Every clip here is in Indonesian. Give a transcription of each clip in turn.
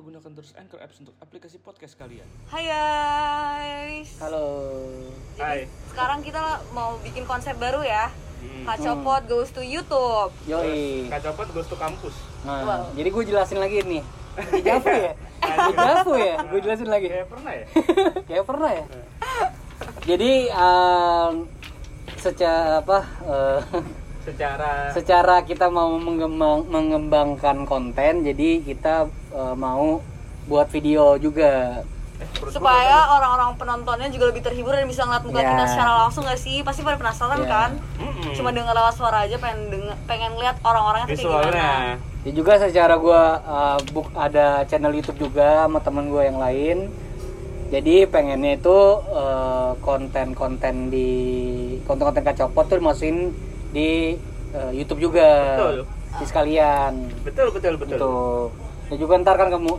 lupa gunakan terus Anchor Apps untuk aplikasi podcast kalian. Hai guys. Halo. Jadi, Hai. Sekarang kita mau bikin konsep baru ya. Hmm. Kacopot goes to YouTube. Yoi. Kacopot goes to kampus. Nah, Wow. jadi gue jelasin lagi nih. Di Javu ya? Di Javu ya? Gue jelasin lagi. Kayak pernah ya? Kayak pernah ya? Jadi um, secara apa? eh, Secara secara kita mau mengembang, mengembangkan konten, jadi kita eh, mau buat video juga. eh, perut Supaya orang-orang penontonnya juga lebih terhibur dan bisa ngeliat muka Ya. kita secara langsung gak sih? Pasti pada penasaran Ya. kan? Mm-mm. Cuma dengar lewat suara aja pengen denger, pengen lihat orang-orangnya tuh kayak gimana. visualnya. Ya juga secara gue buk ada channel YouTube juga sama temen gue yang lain. Jadi pengennya itu eh, konten-konten di konten-konten kacopot tuh dimasukin di eh, YouTube juga. Betul. Di sekalian. Betul betul betul. Gitu. Ya juga ntar kan kamu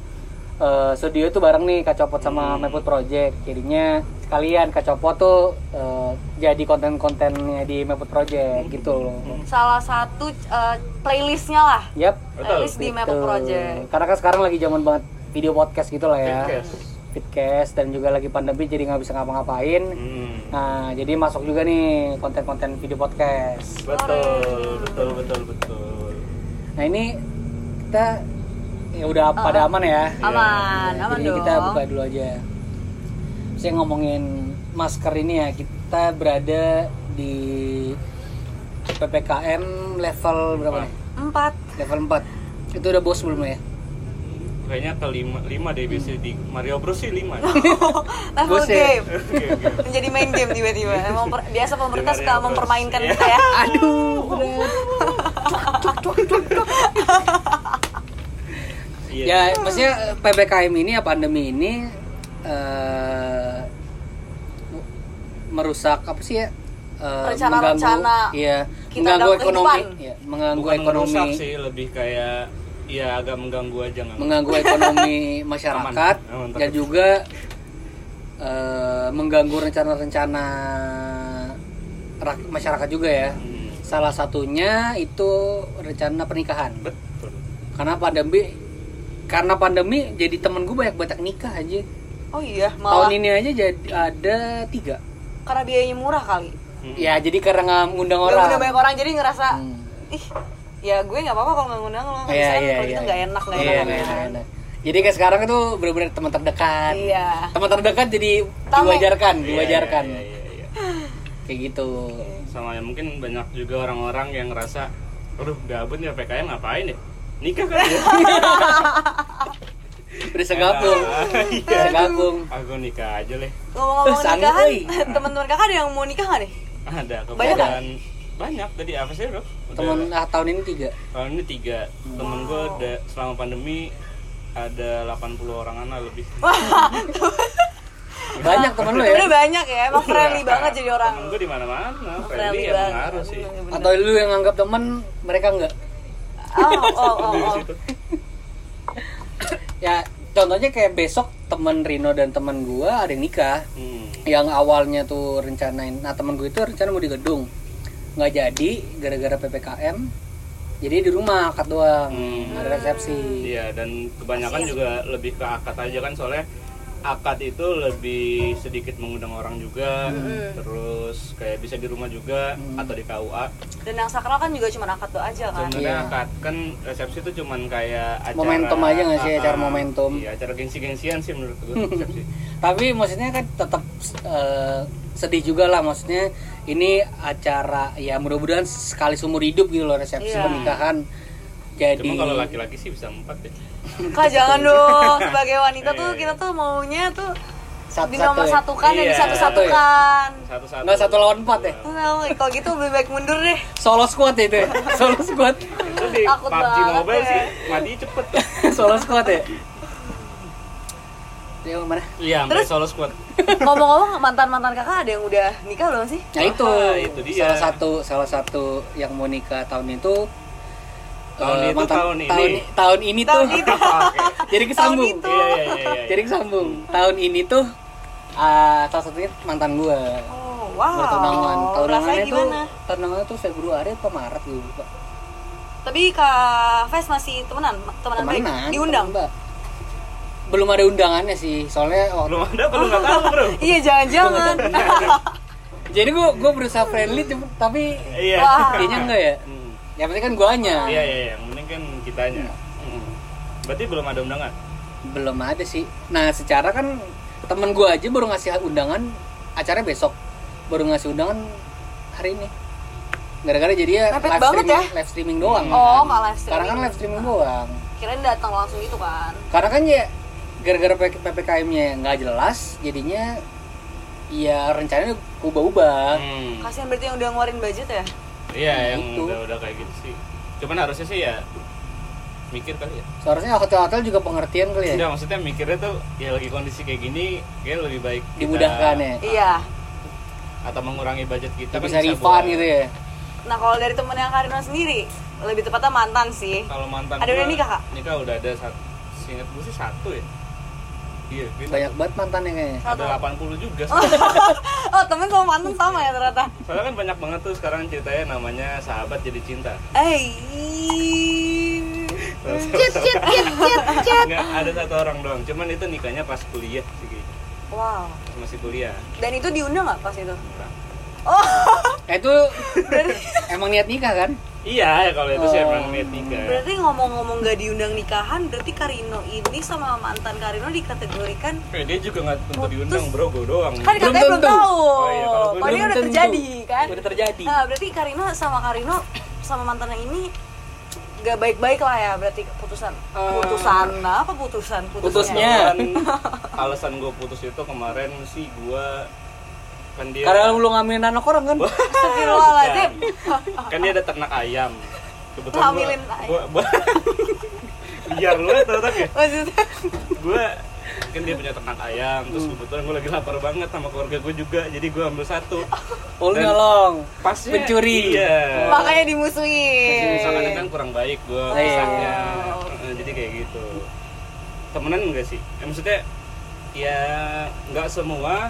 eh, studio itu bareng nih kacopot sama Hmm. Maput Project. Jadinya sekalian kacopot tuh eh, jadi konten-kontennya di Maput Project gitu loh. Salah satu eh, playlistnya lah. Yap. Betul. Playlist di Maple Gitu. Project. Karena kan sekarang lagi zaman banget video podcast gitu lah ya. Fitcast. Fitcast dan juga lagi pandemi jadi nggak bisa ngapa-ngapain. Hmm. Nah, jadi masuk juga nih konten-konten video podcast. Betul betul betul betul. Nah, ini kita ya udah pada aman ya. Aman, Ya, aman jadi dong. kita buka dulu aja. Saya ngomongin masker ini ya, kita berada di PPKM level berapa nih? Empat. Level 4. Itu udah bos belum ya? Kayaknya ke lima, lima deh biasanya di Mario Bros sih lima. Level game. Menjadi main game tiba-tiba. Emang per- biasa pemerintah suka ya, Bros. mempermainkan Iya. kita ya. Aduh. Iya. Ya, maksudnya PPKM ini ya pandemi ini eh, merusak apa sih ya? Eh, Rencana-rencana mengganggu- iya, kita mengganggu ekonomi, iya, mengganggu Bukan ekonomi, sih lebih kayak ya agak mengganggu aja nggak mengganggu ekonomi masyarakat Aman, aman, dan juga eh, mengganggu rencana-rencana rak- masyarakat juga ya. Hmm, Salah satunya itu rencana pernikahan. betul. Karena pandemi karena pandemi jadi temen gue banyak banyak nikah aja. Oh iya, Tahun malah ini aja jadi ada tiga. karena biayanya murah kali. Hmm. Ya jadi karena nggak ngundang orang. udah banyak orang jadi ngerasa Hmm. ih ya gue nggak apa-apa kalau nggak ngundang lo Iya Misalkan iya kalau iya. gitu nggak enak nggak Iya, enak, kan. enak, enak. Jadi kayak sekarang itu benar-benar teman terdekat. iya Teman terdekat jadi Tameng. diwajarkan, Iya, diwajarkan. iya, iya, iya, iya. Kayak gitu. Sama ya mungkin banyak juga orang-orang yang ngerasa, aduh gabut ya PKM ngapain ya? Nikah kan ya? Udah segabung. Iya. Udah segabung. Aku nikah aja leh. ngomong-ngomong nikahan teman-teman kakak ada yang mau nikah nggak nih Ada kebetulan banyak tadi apa sih bro? Udah- Temen ah, tahun ini tiga. tahun ini tiga temen gue ada selama pandemi ada 80 orang anak lebih Banyak temen lo ya. udah banyak ya emang friendly Iya. banget jadi orang temen gue di mana mana friendly friendly ya banget pengaruh sih Bener-bener. Atau lu yang anggap temen, mereka enggak. oh oh oh, oh. Ya contohnya kayak besok temen Rino dan temen gua ada yang nikah. Hmm. yang awalnya tuh rencanain nah temen gue itu rencana mau di gedung nggak jadi gara-gara ppkm jadi di rumah akad doang Hmm. ada resepsi Iya dan kebanyakan juga lebih ke akad aja kan soalnya akad itu lebih sedikit mengundang orang juga terus kayak bisa di rumah juga atau di KUA dan yang sakral kan juga cuma akad doa aja kan sebenarnya Iya. akad kan resepsi itu cuman kayak acara Momentum aja nggak sih, acara ah. momentum? iya acara gengsi-gengsian sih menurut gue resepsi tapi maksudnya kan tetap eh, sedih juga lah maksudnya ini acara ya mudah-mudahan sekali seumur hidup gitu loh resepsi Iya. pernikahan jadi cuma kalau laki-laki sih bisa empat ya kak jangan dong. Sebagai wanita tuh kita tuh maunya tuh satu di nomor ya? satukan dan Iya. disatu-satukan. satu-satu. Nggak satu lawan empat ya? Nah, kalau gitu lebih baik mundur deh. Solo squad ya itu ya? solo squad. Itu di Takut PUBG banget Mobile ya. sih mati cepet solo squad ya? Dia mana? iya sampai solo squad. ngomong-ngomong mantan-mantan kakak ada yang udah nikah belum sih? Nah itu, Ah, itu dia. salah satu salah satu yang mau nikah tahun itu Tahun eh, itu, tahun ini. tahun, tahun ini Tahun tuh itu. Oke. jadi kesambung Tahun itu. iya iya iya iya jadi kesambung tahun ini tuh ah, salah satunya mantan gua oh wow bertunangan tahun rasanya tuh tunangannya tuh Februari apa Maret gitu Pak. tapi kak Ves masih temenan temenan, baik temenan diundang temen, Mbak. belum ada undangannya sih soalnya waktu belum ada belum nggak tahu bro Iya jangan-jangan. jadi gue gue berusaha friendly cuma- tapi iya kayaknya enggak ya Hmm. Yang penting kan guanya iya iya yang penting kan kitanya Hmm. berarti belum ada undangan belum ada sih nah secara kan temen gue aja baru ngasih undangan acaranya besok baru ngasih undangan hari ini gara-gara jadi ya live streaming ya? live streaming doang Oh, nggak live sekarang kan streaming. live streaming doang Kirain datang langsung itu kan. karena kan ya gara-gara ppkm-nya nggak jelas jadinya ya rencananya ubah-ubah Hmm. Kasihan berarti yang udah ngeluarin budget ya. Iya Nah, yang itu. udah udah kayak gitu sih cuman harusnya sih ya mikir kali ya seharusnya hotel-hotel juga pengertian kali ya Enggak, maksudnya mikirnya tuh ya lagi kondisi kayak gini kayak lebih baik kita- dimudahkan ya Iya. atau mengurangi budget kita kan bisa refund gitu ya Nah kalau dari temennya Karina sendiri, lebih tepatnya mantan sih. kalau mantan Ada udah nikah, Kak? nikah udah ada satu seingat gue sih satu ya iya banyak banget mantannya kayaknya ada 80 juga Oh temen sama mantan sama ya ternyata. soalnya kan banyak banget tuh sekarang ceritanya namanya sahabat jadi cinta Eh. Cit cit cit cit cit. nggak ada satu orang doang cuman itu nikahnya pas kuliah sih kayaknya Wow. Masih kuliah Dan itu diundang nggak pas itu? Oh. eh, itu emang niat nikah kan iya ya kalau itu sih Oh. emang niat nikah Berarti ngomong-ngomong gak diundang nikahan, berarti Karino ini sama mantan Karino dikategorikan Eh, dia juga nggak tentu Putus. diundang bro gue doang kan Belum katanya belum tentu. tahu. Oh iya, kalau udah tentu. terjadi kan? udah terjadi Nah, berarti Karina sama Karino sama mantannya ini gak baik-baik lah ya berarti keputusan Eh. putusan apa putusan Putusnya. Kan alasan gue putus itu kemarin sih gue dia karena lu ngambilin anak orang kan? Astagfirullahaladzim. Kan dia ada ternak ayam. Kebetulan Ngambilin gua, ayam. gua, biar lu ternak ya. Maksudnya? Gue kan dia punya ternak ayam terus kebetulan gue lagi lapar banget sama keluarga gue juga jadi gue ambil satu. Oh lu nyolong? pasnya Pencuri. iya. Makanya dimusuhin. Misalnya kan kurang baik gue Oh, iya. jadi kayak gitu. Temenan enggak sih? Eh, maksudnya ya nggak semua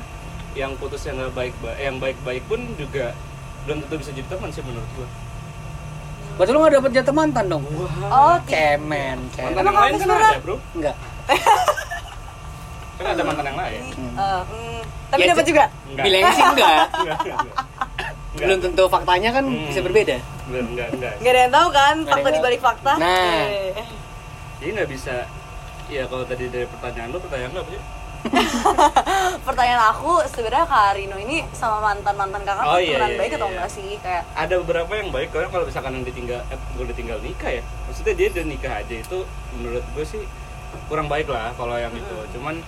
yang putus yang nggak baik yang baik baik pun juga belum tentu bisa jadi teman sih menurut gue berarti lu gak dapet jatah mantan dong? Oh cemen cemen. Mantan yang lain kan ada bro. Enggak kan ada mantan yang lain. Eh, hmm. tapi Ya, dapat juga? Enggak bilang sih enggak enggak enggak enggak. belum tentu faktanya kan Hmm. bisa berbeda. Belum enggak enggak nggak ada yang tahu kan Nggak ada fakta yang di tahu. balik fakta? Nah. Jadi nggak bisa ya kalau tadi dari pertanyaan lu pertanyaan lu apa sih pertanyaan aku sebenarnya Kak Rino ini sama mantan mantan kakak Oh, tuh iya, iya, baik atau iya. enggak sih? Kayak ada beberapa yang baik kalau kalau misalkan yang ditinggal eh, gue ditinggal nikah ya. Maksudnya dia udah nikah aja itu menurut gue sih kurang baik lah kalau yang itu. Cuman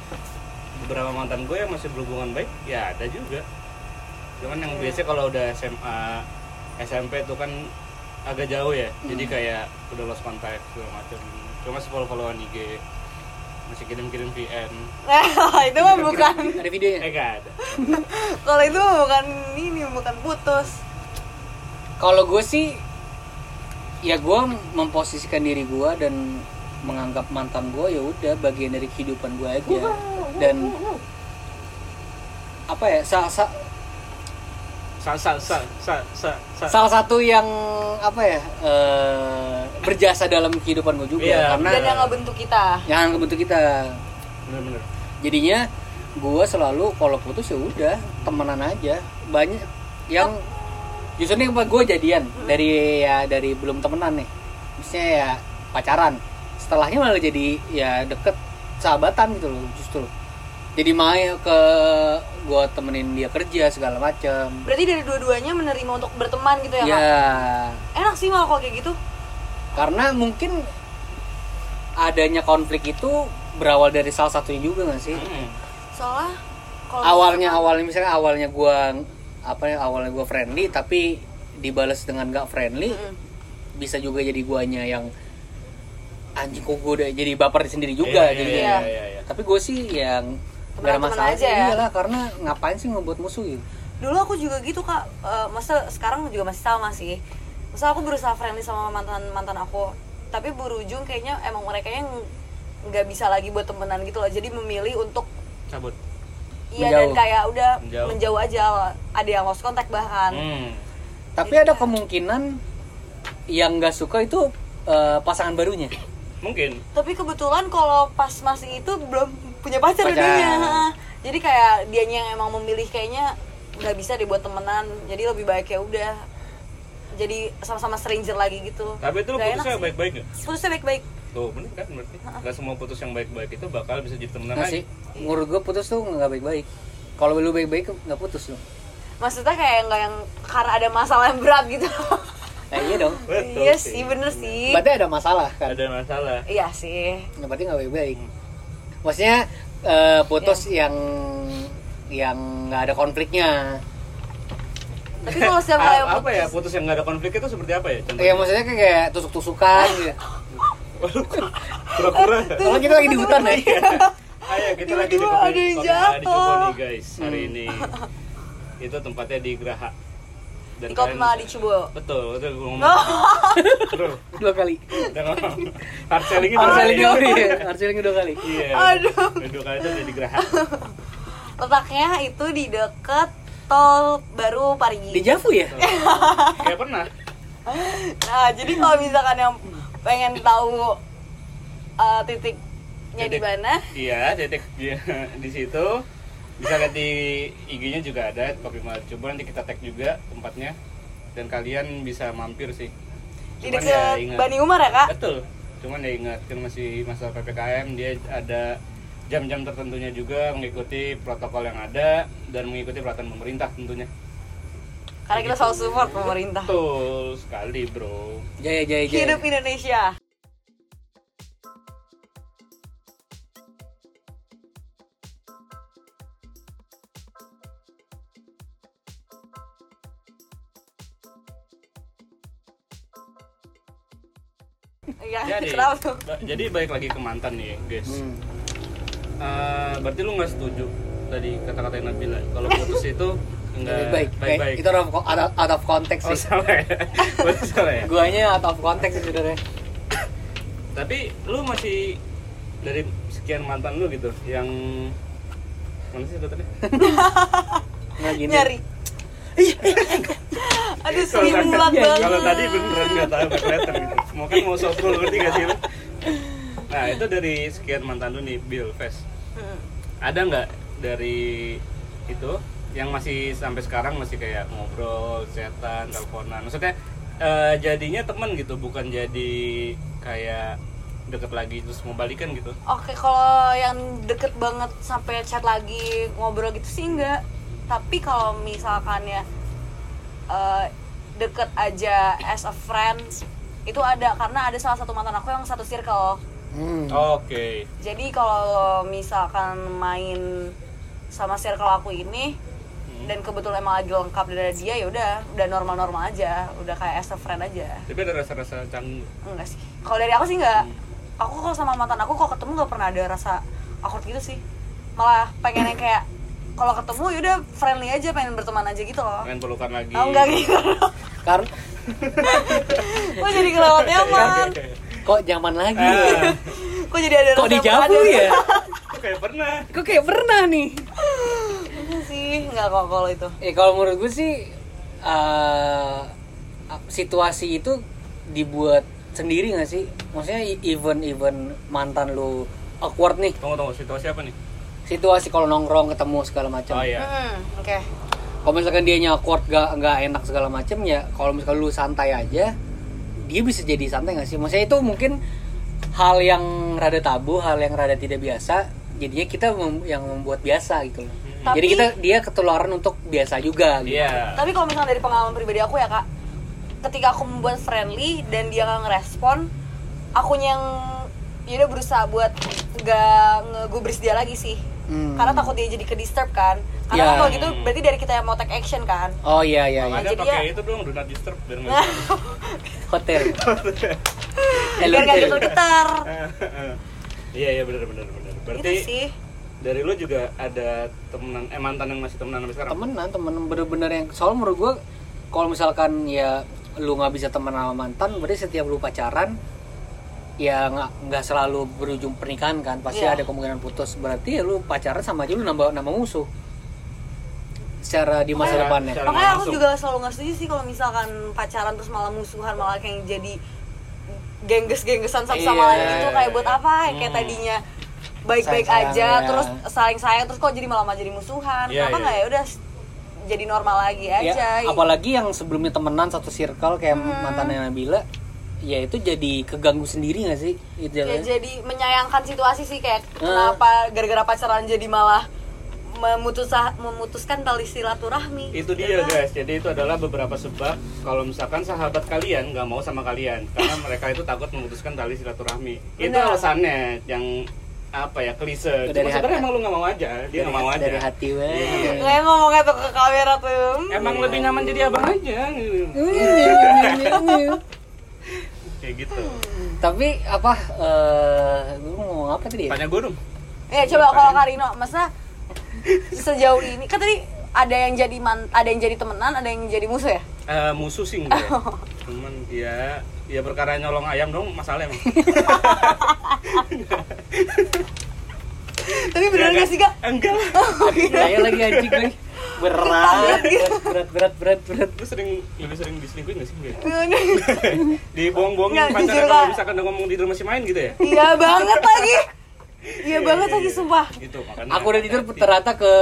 beberapa mantan gue yang masih berhubungan baik ya ada juga. Cuman yang biasanya kalau udah SMA SMP itu kan agak jauh ya. Jadi kayak udah lost contact segala macam. Cuma follow followan IG masih kirim kirim VN itu mah bukan. ada videonya? Eh gak ada. Kalau itu mah bukan ini bukan putus. Kalau gue sih ya gue memposisikan diri gue dan menganggap mantan gue ya udah bagian dari kehidupan gue aja. Dan apa ya sa, sa- sa sa sa sa sa, sa. salah satu yang apa ya eh, berjasa dalam kehidupan gue juga Iya, karena dan yang ngebentuk kita. Yang kebentuk kita. Bener-bener. Jadinya gue selalu kalau putus ya udah temenan aja. Banyak yang justru nih gue jadian dari ya dari belum temenan nih. Misalnya ya pacaran. Setelahnya malah jadi ya deket sahabatan gitu loh justru jadi main ke gue temenin dia kerja segala macam berarti dari dua-duanya menerima untuk berteman gitu ya, ya kak enak sih malah kalau kayak gitu karena mungkin adanya konflik itu berawal dari salah satunya juga gak sih Hmm. soalnya kalau awalnya awalnya misalnya awalnya gua apa ya awalnya gua friendly tapi dibalas dengan gak friendly Mm-mm. bisa juga jadi guanya yang anjing kok gua udah jadi baper sendiri juga Iya, jadi iya, Iya. iya, iya. tapi gue sih yang gak ada masalah. aja ya. iyalah karena ngapain sih ngebuat musuh gitu dulu aku juga gitu kak. Eh, masa sekarang juga masih sama sih. Masa aku berusaha friendly sama mantan mantan aku. Tapi berujung kayaknya emang mereka yang nggak bisa lagi buat temenan gitu loh. Jadi memilih untuk cabut. Iya dan kayak udah Menjauh. menjauh. aja. Ada yang lost contact bahkan hmm. tapi ada kemungkinan yang nggak suka itu eh, pasangan barunya? Mungkin. Tapi kebetulan kalau pas masih itu belum punya pacar Pacar. jadi kayak dianya yang emang memilih kayaknya nggak bisa dibuat temenan. Jadi lebih baik ya udah. Jadi sama-sama stranger lagi gitu. Tapi itu enak putusnya baik-baik nggak? Putusnya baik-baik. Tuh bener kan berarti? Nggak semua putus yang baik-baik itu bakal bisa jadi temenan lagi. sih. Menurut gue putus tuh nggak baik-baik. Kalau lu baik-baik nggak putus lu. Maksudnya kayak nggak yang karena ada masalah yang berat gitu. Nah iya dong. Betul iya sih bener sih. Berarti ada masalah kan? Ada masalah. Iya sih. Nah, berarti nggak baik-baik maksudnya eh, putus Iya. yang yang nggak ada konfliknya. Tapi kalau setiap kali apa putus ya putus yang nggak ada konflik itu seperti apa ya ya contohnya maksudnya kayak, kayak tusuk-tusukan gitu. Pura-pura kalau kita lagi di hutan ya? ayo kita lagi di Tiba-tiba kopi ada yang jatuh. nih guys hari ini. Itu tempatnya di Graha dan di kopi malah dicoba betul betul gue ngomong. Terus dua kali. Ngomong. Hard selling itu harus saling dua kali. Ya harus saling dua kali. Iya. Aduh. Dua kali itu udah di Graha letaknya itu di deket tol baru Parigi. Di Javu ya? Kayak pernah. Nah, jadi kalau misalkan yang pengen tahu uh, titiknya di mana, iya titik iya, di situ bisa lihat di IG-nya juga ada kopi Mala coba nanti kita tag juga tempatnya dan kalian bisa mampir sih di Cuman dekat ya ingat- Bani Umar ya kak? Betul. Cuman ya ingat kan masih masa PPKM dia ada jam-jam tertentunya juga mengikuti protokol yang ada dan mengikuti peraturan pemerintah tentunya. Karena kita selalu support pemerintah. Betul sekali, Bro. jaya jaya jaya Hidup Indonesia. Iya, Jadi, ba- jadi balik lagi ke mantan nih, guys. Hmm. Eh, berarti lu nggak setuju tadi kata-kata Nabila kalau putus itu enggak Lebih baik. baik-baik. Kayak itu out of, out of- context Oh, sih. salah ya. Salah ya. Guanya out of context sih sebenarnya. Tapi lu masih dari sekian mantan lu gitu yang mana sih tadi? Nah, gini. Nyari. Aduh, Kalau sering tadi- mulat banget. Kalau tadi beneran nggak tahu kelihatan gitu. Mau kan mau so cool ngerti gak sih lu? Nah itu dari sekian mantan lu nih Bill Fest. Hmm. Ada nggak dari itu yang masih sampai sekarang masih kayak ngobrol, chatan, teleponan. Maksudnya eh, jadinya temen gitu, bukan jadi kayak deket lagi terus mau balikan gitu. Oke, kalau yang deket banget sampai chat lagi ngobrol gitu sih enggak. Tapi kalau misalkan ya eh, deket aja as a friend itu ada karena ada salah satu mantan aku yang satu circle. Hmm. Oke. Jadi kalau misalkan main sama circle aku ini dan kebetulan emang lagi lengkap dari dia ya udah udah normal-normal aja, udah kayak as a friend aja. Tapi ada rasa-rasa canggung. Enggak sih. Kalau dari aku sih enggak. Aku kalau sama mantan aku kalau ketemu nggak pernah ada rasa awkward gitu sih. Malah pengen yang kayak kalau ketemu ya udah friendly aja, pengen berteman aja gitu loh. Pengen pelukan lagi. Oh enggak gitu. Karena Kok jadi kelewat nyaman? kok zaman lagi ya? Kok jadi ada Kok rasa di Javu ada- ya? kok kayak pernah. Kok kayak pernah nih? Enggak sih, enggak kok kalau itu. Ya kalau menurut gue sih eh, situasi itu dibuat sendiri gak sih? Maksudnya even even mantan lu awkward nih Tunggu tunggu situasi apa nih? situasi kalau nongkrong ketemu segala macam. Oh iya. Hmm, oke. Kalau misalkan dia awkward gak nggak enak segala macam ya kalau misalkan lu santai aja dia bisa jadi santai gak sih? Maksudnya itu mungkin hal yang rada tabu, hal yang rada tidak biasa. Jadinya kita mem- yang membuat biasa gitu loh. Tapi- Jadi kita dia ketularan untuk biasa juga gitu. Iya. Tapi kalau misalnya dari pengalaman pribadi aku ya kak, ketika aku membuat friendly dan dia nggak ngerespon, akunya yang ya udah berusaha buat nggak ngegubris dia lagi sih. Hmm. Karena takut dia jadi ke disturb kan. Karena Ya. kan kalau gitu berarti dari kita yang mau take action kan. Oh iya iya iya. Jadi pakai ya- itu dong, do not disturb biar nggak Hotel. Biar nggak gitu getar. Iya iya benar benar benar. Gitu Berarti sih. dari lu juga ada temenan eh mantan yang masih temenan sampai sekarang. temenan temen bener-bener yang soal menurut gue kalau misalkan ya lu nggak bisa temen sama mantan berarti setiap lu pacaran ya nggak nggak selalu berujung pernikahan kan pasti Iya. ada kemungkinan putus berarti ya lu pacaran sama aja lu nambah nambah musuh secara di masa Makanya- depannya Makanya aku langsung. juga selalu nggak setuju sih kalau misalkan pacaran terus malah musuhan malah kayak jadi gengges-genggesan satu sama Iya. lain itu kayak buat apa ya kayak Hmm. tadinya baik-baik aja ya. terus saling sayang terus kok jadi malah malah jadi musuhan Iya, kenapa iya. nggak ya udah jadi normal lagi Ya, aja apalagi yang sebelumnya temenan satu circle kayak Hmm. mantannya Nabila ya itu jadi keganggu sendiri gak sih itu kayak jatuhnya? jadi menyayangkan situasi sih kayak Ah. kenapa gara-gara pacaran jadi malah memutus memutuskan tali silaturahmi itu dia guys jadi itu adalah beberapa sebab kalau misalkan sahabat kalian nggak mau sama kalian karena mereka itu takut memutuskan tali silaturahmi itu Benar. alasannya yang apa ya klise Dari cuma sebenarnya hati. emang lu nggak mau aja dia nggak mau aja dari hati weh. Iya. kayak ngomongnya tuh ke kamera tuh hmm. emang lebih nyaman jadi abang aja kayak gitu. Tapi apa eh gue mau apa tadi ya? tanya gue dong. Ya coba kalau Karino masa sejauh ini kan tadi ada yang jadi man, ada yang jadi temenan ada yang jadi musuh ya? Eh, musuh sih enggak ya. cuman ya ya perkara nyolong ayam dong masalah emang. Tapi beneran gak sih kak? enggak. Lah saya lagi anjing lagi berat. Berat berat berat berat lu sering lebih sering diselingkuhin gak sih iya dibohong-bohongin jujur, kalau misalkan udah ngomong tidur masih main gitu ya? Iya banget lagi. Iya banget iya, lagi iya. sumpah. Gitu makanya aku udah tidur ternyata ke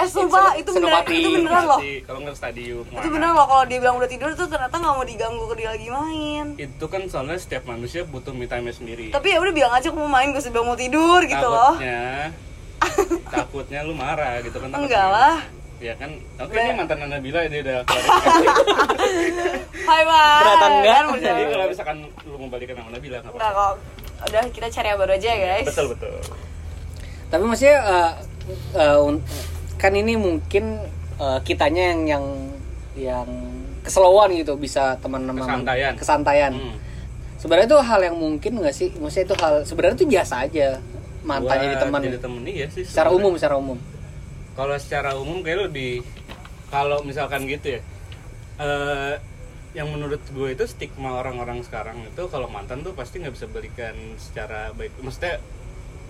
eh sumpah itu beneran itu beneran loh. Kalau nggak stadium itu beneran loh kalau dia bilang udah tidur tuh ternyata nggak mau diganggu ke dia lagi main. Itu kan soalnya setiap manusia butuh me time sendiri. Tapi ya udah bilang aja aku mau main gue sebelum mau tidur gitu loh. Takutnya. Takutnya lu marah gitu kan enggak lah ya kan oke Nah. ini mantan Nabila dia udah klarifikasi Hai Mas Beratan nggak? Kan jadi udah- kalau misalkan lu mau balikan sama Nabila nggak Enggak apa-apa. kok. Udah kita cari yang baru aja ya guys. Betul betul. Tapi maksudnya eh, un- kan ini mungkin eh, kitanya yang yang yang keselowan gitu bisa teman-teman Kesantaian. kesantaian. Hmm. sebenarnya itu hal yang mungkin nggak sih? Maksudnya itu hal sebenarnya itu biasa aja. Mantan Buat jadi teman jadi temen iya sih secara umum secara umum kalau secara umum kayak lebih kalau misalkan gitu ya eh yang menurut gue itu stigma orang-orang sekarang itu kalau mantan tuh pasti nggak bisa balikan secara baik. Maksudnya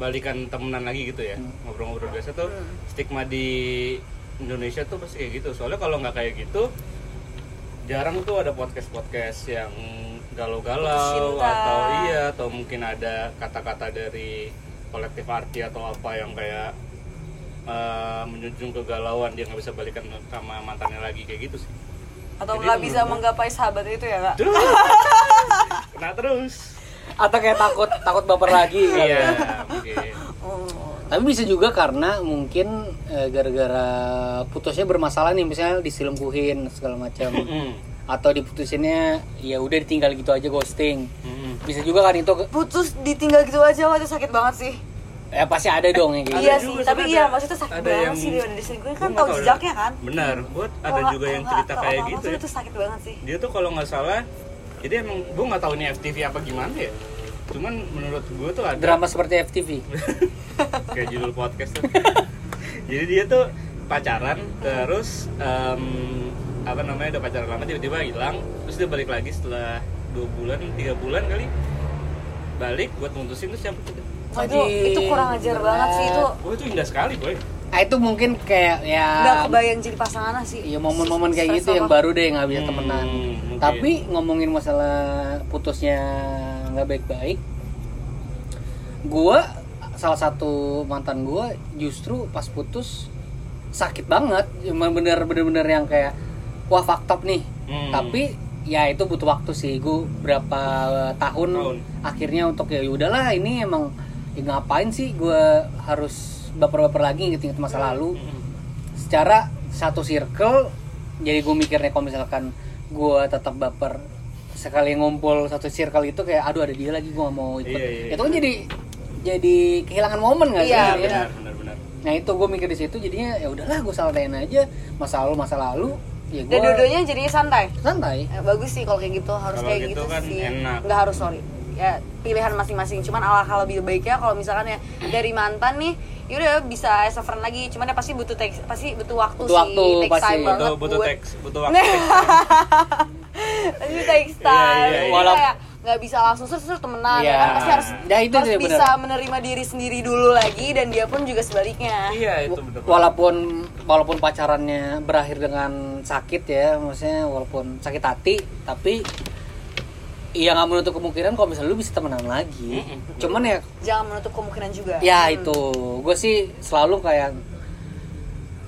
balikan temenan lagi gitu ya ngobrol-ngobrol biasa tuh stigma di Indonesia tuh pasti kayak gitu. Soalnya kalau nggak kayak gitu jarang tuh ada podcast-podcast yang galau-galau atau iya atau mungkin ada kata-kata dari kolektif arti atau apa yang kayak eh, menjunjung kegalauan dia nggak bisa balikan sama mantannya lagi kayak gitu sih. Atau nggak bisa menggapai sahabat itu ya kak? Duh, kena terus. Atau kayak takut takut baper lagi iya ya. mungkin. Oh. tapi bisa juga karena mungkin eh, gara-gara putusnya bermasalah nih misalnya diselingkuhin segala macam. Atau diputusinnya ya udah ditinggal gitu aja ghosting. Bisa juga kan itu putus ditinggal gitu aja itu sakit banget sih ya pasti ada dong yang kayak iya gitu. sih juga tapi iya maksudnya sakit ada banget yang- sih dia udah diselingkuhin Gua kan tahu jejaknya kan. Benar buat ada juga yang cerita kayak gitu. itu sakit banget sih. Dia tuh kalau nggak salah jadi emang gue nggak tahu ini FTV apa gimana ya. Cuman menurut gue tuh ada drama seperti FTV kayak judul podcast tuh. Jadi dia tuh pacaran terus em, apa namanya udah pacaran lama tiba-tiba hilang. Terus dia balik lagi setelah dua bulan tiga bulan kali. Balik buat mutusin terus udah. Wah, itu kurang ajar berat. banget sih itu oh itu indah sekali boy ah itu mungkin kayak ya nggak kebayang jadi pasangan sih Iya momen-momen kayak gitu yang baru deh nggak bisa Hmm, temenan. mungkin. Tapi ngomongin masalah putusnya nggak baik-baik, gua salah satu mantan gua justru pas putus sakit banget, bener bener-bener yang kayak wah fakta nih. Hmm. Tapi ya itu butuh waktu sih, gua berapa tahun, Tahun. akhirnya untuk ya udahlah ini emang ya ngapain sih gua harus baper-baper lagi inget-inget masa lalu? Mm-mm. secara satu circle jadi gue mikirnya kalau misalkan gue tetap baper sekali ngumpul satu circle itu kayak aduh ada dia lagi gue gak mau ikut. Iya, iya, iya. itu kan jadi jadi kehilangan momen gak sih? Iya, jadinya? benar benar benar. Nah itu gue mikir di situ jadinya ya udahlah gue santain aja. Masa lalu masa lalu ya gue dan dua-duanya jadi santai. Santai. Ya, bagus sih kalau kayak gitu harus Kalau kayak gitu gitu, kan sih. enak. nggak harus sorry ya pilihan masing-masing cuman alangkah lebih baiknya kalau misalkan ya dari mantan nih yaudah bisa as a friend lagi cuman ya pasti butuh teks pasti butuh waktu Butuh sih waktu, takes pasti. time banget butuh butuh buat- teks butuh waktu teks. pasti takes time iya. Walau- kayak nggak bisa langsung terus terus temenan Iya. ya kan pasti harus Ya, itu harus sih bisa bener. menerima diri sendiri dulu lagi dan dia pun juga sebaliknya iya itu benar walaupun walaupun pacarannya berakhir dengan sakit ya maksudnya walaupun sakit hati tapi Iya nggak menutup kemungkinan kalau misalnya lu bisa temenan lagi. Mm-mm. Cuman ya jangan menutup kemungkinan juga ya Hmm. itu gue sih selalu kayak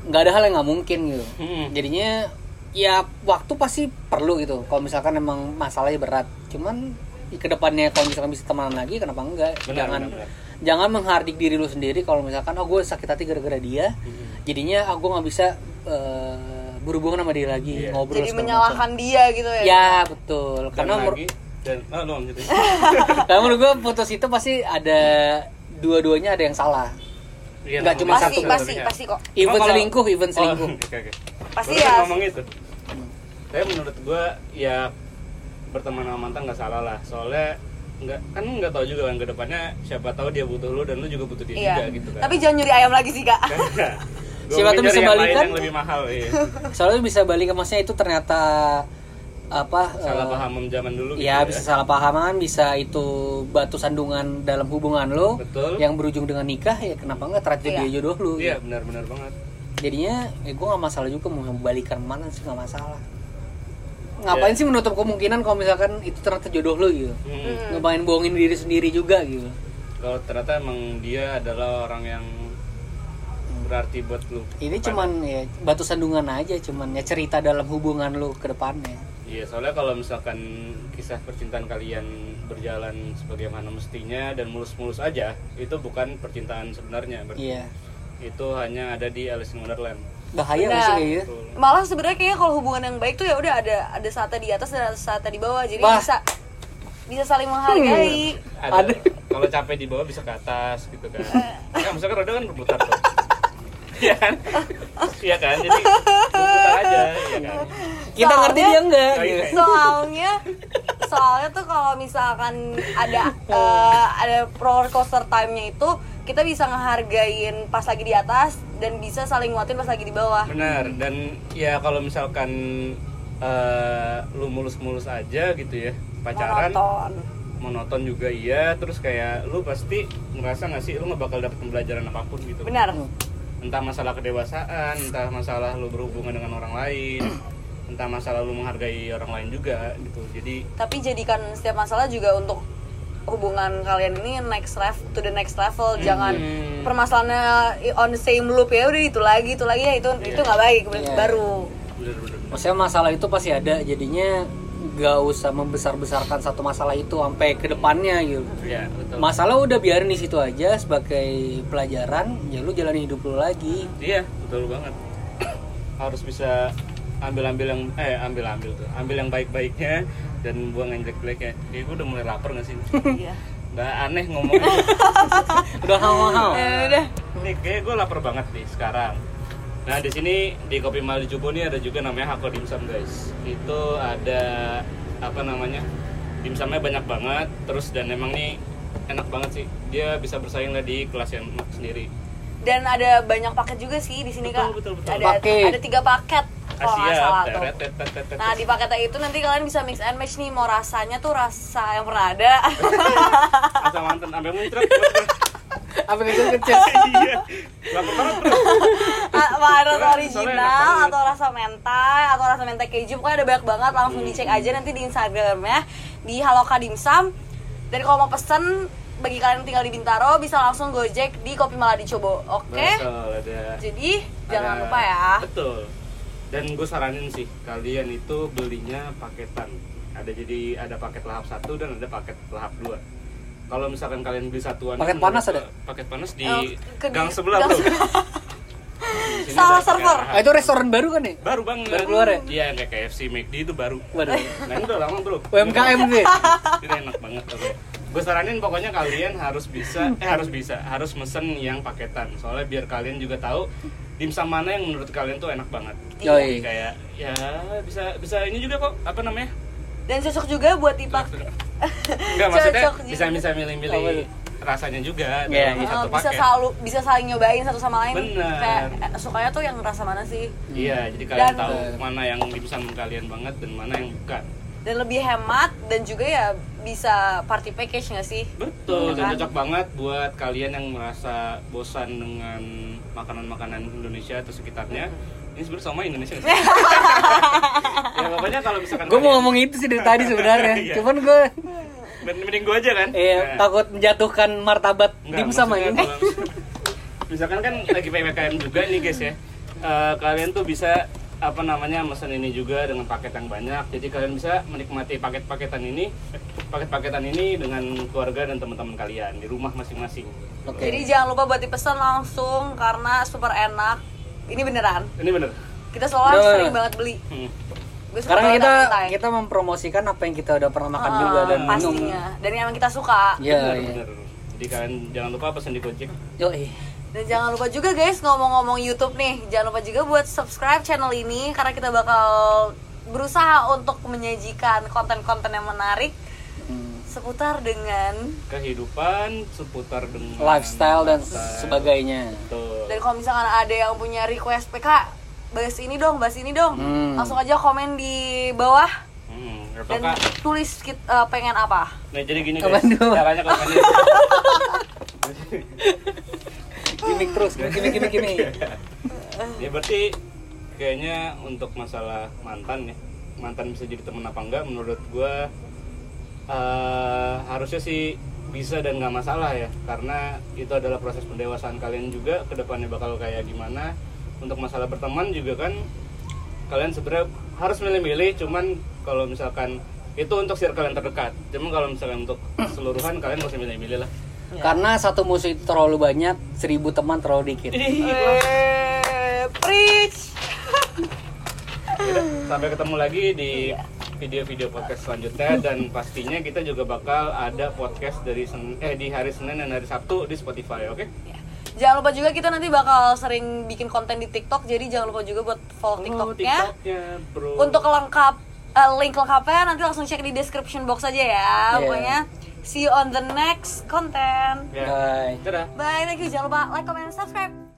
nggak ada hal yang nggak mungkin gitu. Mm-mm. Jadinya ya waktu pasti perlu gitu. Kalau misalkan emang masalahnya berat. Cuman di ke depannya kalau misalkan bisa temenan lagi kenapa enggak? Benar, jangan benar, benar. jangan menghardik diri lu sendiri kalau misalkan oh gue sakit hati gara-gara dia. Mm-mm. Jadinya aku nggak bisa eh, berhubungan sama dia lagi Iya. ngobrol jadi menyalahkan dia gitu ya. Ya betul. Dan Karena lagi dan oh, lu lanjut. karena menurut gue putus itu pasti ada dua-duanya ada yang salah. Iya, Nggak cuma pasti satu pasti sebenarnya. pasti kok Even kalau- selingkuh, even Oh, selingkuh. oke, oke. Pasti kan ya. ngomong itu. Tapi menurut gua ya berteman sama mantan nggak salah lah. Soalnya nggak kan nggak tahu juga kan ke depannya siapa tahu dia butuh lu dan lu juga butuh dia iya juga gitu kan. tapi jangan nyuri ayam lagi sih kak Gua Siapa tuh bisa balikan? yang lebih mahal iya. Soalnya bisa balik ke maksudnya itu ternyata apa? Salah eh, paham zaman dulu gitu Ya bisa salah pahaman, bisa itu batu sandungan dalam hubungan lo Betul. yang berujung dengan nikah ya kenapa enggak tragedi Iya. jodoh lu. Iya, benar-benar banget. Jadinya ya gue nggak masalah juga mau balikan mana sih nggak masalah. Ngapain Iya. sih menutup kemungkinan kalau misalkan itu ternyata jodoh lu gitu. Hmm. Ngapain bohongin diri sendiri juga gitu. Kalau ternyata emang dia adalah orang yang berarti buat lu. Ini cuman ya batu sandungan aja, cuman ya cerita dalam hubungan lu ke depannya. Iya, soalnya kalau misalkan kisah percintaan kalian berjalan sebagaimana mestinya dan mulus-mulus aja, itu bukan percintaan sebenarnya. Iya. Itu hanya ada di Alice in Wonderland. Bahaya Benar. sih? Betul. malah sebenarnya kayaknya kalau hubungan yang baik tuh ya udah ada ada saatnya di atas dan ada saatnya di bawah jadi Bah. bisa bisa saling menghargai Ada, Ada. kalau capek di bawah bisa ke atas gitu kan. Ya, misalkan roda kan berputar tuh. Iya kan? Iya kan? Jadi berputar aja, iya kan? Kita ngerti dia enggak Oh, iya. gitu. soalnya soalnya tuh kalau misalkan ada eh, ada roller coaster time-nya itu kita bisa ngehargain pas lagi di atas dan bisa saling nguatin pas lagi di bawah Benar. Dan ya kalau misalkan eh, lu mulus-mulus aja gitu ya, pacaran monoton monoton juga iya terus kayak lu pasti ngerasa nggak sih lu nggak bakal dapet pembelajaran apa pun gitu benar entah masalah kedewasaan entah masalah lu berhubungan dengan orang lain entah masalah lu menghargai orang lain juga gitu. Jadi tapi jadikan setiap masalah juga untuk hubungan kalian ini next level to the next level. Jangan Hmm. permasalahannya on the same loop ya udah itu lagi itu lagi ya itu itu nggak baik Iya. baru. Maksudnya masalah itu pasti ada, jadinya gak usah membesar-besarkan satu masalah itu sampai ke depannya gitu. ya betul. Masalah udah biarin di situ aja sebagai pelajaran, ya lu jalani hidup lu lagi. iya betul banget. Harus bisa ambil-ambil yang eh ambil-ambil tuh ambil yang baik-baiknya dan buang yang jelek-jeleknya. Kayak gue udah mulai lapar gak sih? Iya. Nggak aneh ngomongnya. Udah hau-hau. Eh, udah. Nih kayak gue lapar banget nih sekarang nah di sini di kopi Mali Cubo nih ada juga namanya Hako Dimsum guys. Itu ada apa namanya dimsumnya banyak banget. Terus dan emang nih enak banget sih. Dia bisa bersaing lah di kelas yang sendiri. Dan ada banyak paket juga sih di sini Betul, kak. betul, betul. ada Paket. ada tiga paket kalau nggak salah tuh. Teret. nah di paketnya itu nanti kalian bisa mix and match nih. Mau rasanya tuh rasa yang pernah ada. Asal mantan sampai muncrat muncrat. Apa itu kecil? iya. Lapar banget bro? Apa rasa Soalnya- soalnya enak original atau rasa mentai atau rasa mentai keju pokoknya ada banyak banget langsung dicek aja nanti di instagramnya di haloka dimsum dan kalau mau pesen bagi kalian yang tinggal di Bintaro bisa langsung gojek di Kopi Maladi Cobo oke? Betul, ada. Jadi jangan ada- lupa ya. Betul. Dan gue saranin sih kalian itu belinya paketan. Ada jadi ada paket lahap satu dan ada paket lahap dua kalau misalkan kalian beli satuan Paket panas ada? paket panas di Oh, ke- gang sebelah gang sebelah. Salah server. Ah, itu restoran baru kan ya? baru banget Baru keluar ya? iya kayak KFC McD itu baru Waduh. nah ini udah lama bro UMKM sih. ini enak banget bro gue saranin pokoknya kalian harus bisa eh harus bisa harus mesen yang paketan soalnya biar kalian juga tahu dimsum mana yang menurut kalian tuh enak banget Yoi. kayak ya bisa bisa ini juga kok apa namanya dan cocok juga buat dipakai Enggak maksudnya Cocok bisa juga. bisa milih-milih rasanya juga Iya, dalam iya. satu bisa paket selalu bisa saling nyobain satu sama lain Bener. kayak eh, sukanya tuh yang rasa mana sih iya jadi kalian Dan- tahu mana yang dimsum kalian banget dan mana yang bukan dan lebih hemat dan juga ya bisa party package nggak sih Betul, Iya dan kan? cocok banget buat kalian yang merasa bosan dengan makanan-makanan Indonesia atau sekitarnya. Ini sebenarnya sama Indonesia ya pokoknya kalau misalkan gue mau ngomong itu sih dari tadi sebenarnya Iya. cuman gue Men- mending gue aja kan? eh Nah, takut menjatuhkan martabat dimsum maksudnya ini kalau- misalkan kan lagi PPKM juga nih guys ya. Eh, kalian tuh bisa apa namanya pesan ini juga dengan paket yang banyak. Jadi kalian bisa menikmati paket-paketan ini, paket-paketan ini dengan keluarga dan teman-teman kalian di rumah masing-masing. Oke. jadi jangan lupa buat dipesan langsung karena super enak ini beneran Ini bener. kita soalnya Bener. sering banget beli Hmm. Sekarang kita kita mempromosikan apa yang kita udah pernah makan Ah, juga dan minum. pastinya dan yang kita suka Iya, bener, iya. bener. Jadi kalian jangan lupa pesan di Gojek. Yoi. Dan jangan lupa juga guys ngomong-ngomong YouTube nih, jangan lupa juga buat subscribe channel ini karena kita bakal berusaha untuk menyajikan konten-konten yang menarik. Seputar dengan Kehidupan seputar dengan Lifestyle dan lifestyle. sebagainya. Betul. dan kalau misalkan ada yang punya request PK bahas ini dong, bahas ini dong, Hmm. langsung aja komen di bawah Hmm, dan apakah tulis kit- eh, pengen apa. Nah jadi gini guys, caranya kalau kalian Gimik terus, gimik gimik gimik. ya berarti kayaknya untuk masalah mantan ya mantan bisa jadi teman apa enggak menurut gua eh, harusnya sih bisa dan nggak masalah ya karena itu adalah proses pendewasaan kalian juga ke depannya bakal kayak gimana. Untuk masalah berteman juga kan kalian sebenarnya harus milih-milih cuman kalau misalkan itu untuk circle yang terdekat. Cuman kalau misalkan untuk keseluruhan kalian usah milih-milih lah. Karena satu musuh itu terlalu banyak, seribu teman terlalu dikit. Eh, preach. Sampai ketemu lagi di video-video podcast selanjutnya dan pastinya kita juga bakal ada podcast dari Sen- eh di hari Senin dan hari Sabtu di Spotify, oke? Ya. Jangan lupa juga kita nanti bakal sering bikin konten di TikTok, jadi jangan lupa juga buat follow TikToknya. Oh, TikToknya, bro. Untuk lengkap eh, link lengkapnya nanti langsung cek di description box aja ya. Yeah. Pokoknya see you on the next content. ya. Bye. Dadah. Bye, thank you. Jangan lupa like, comment, subscribe.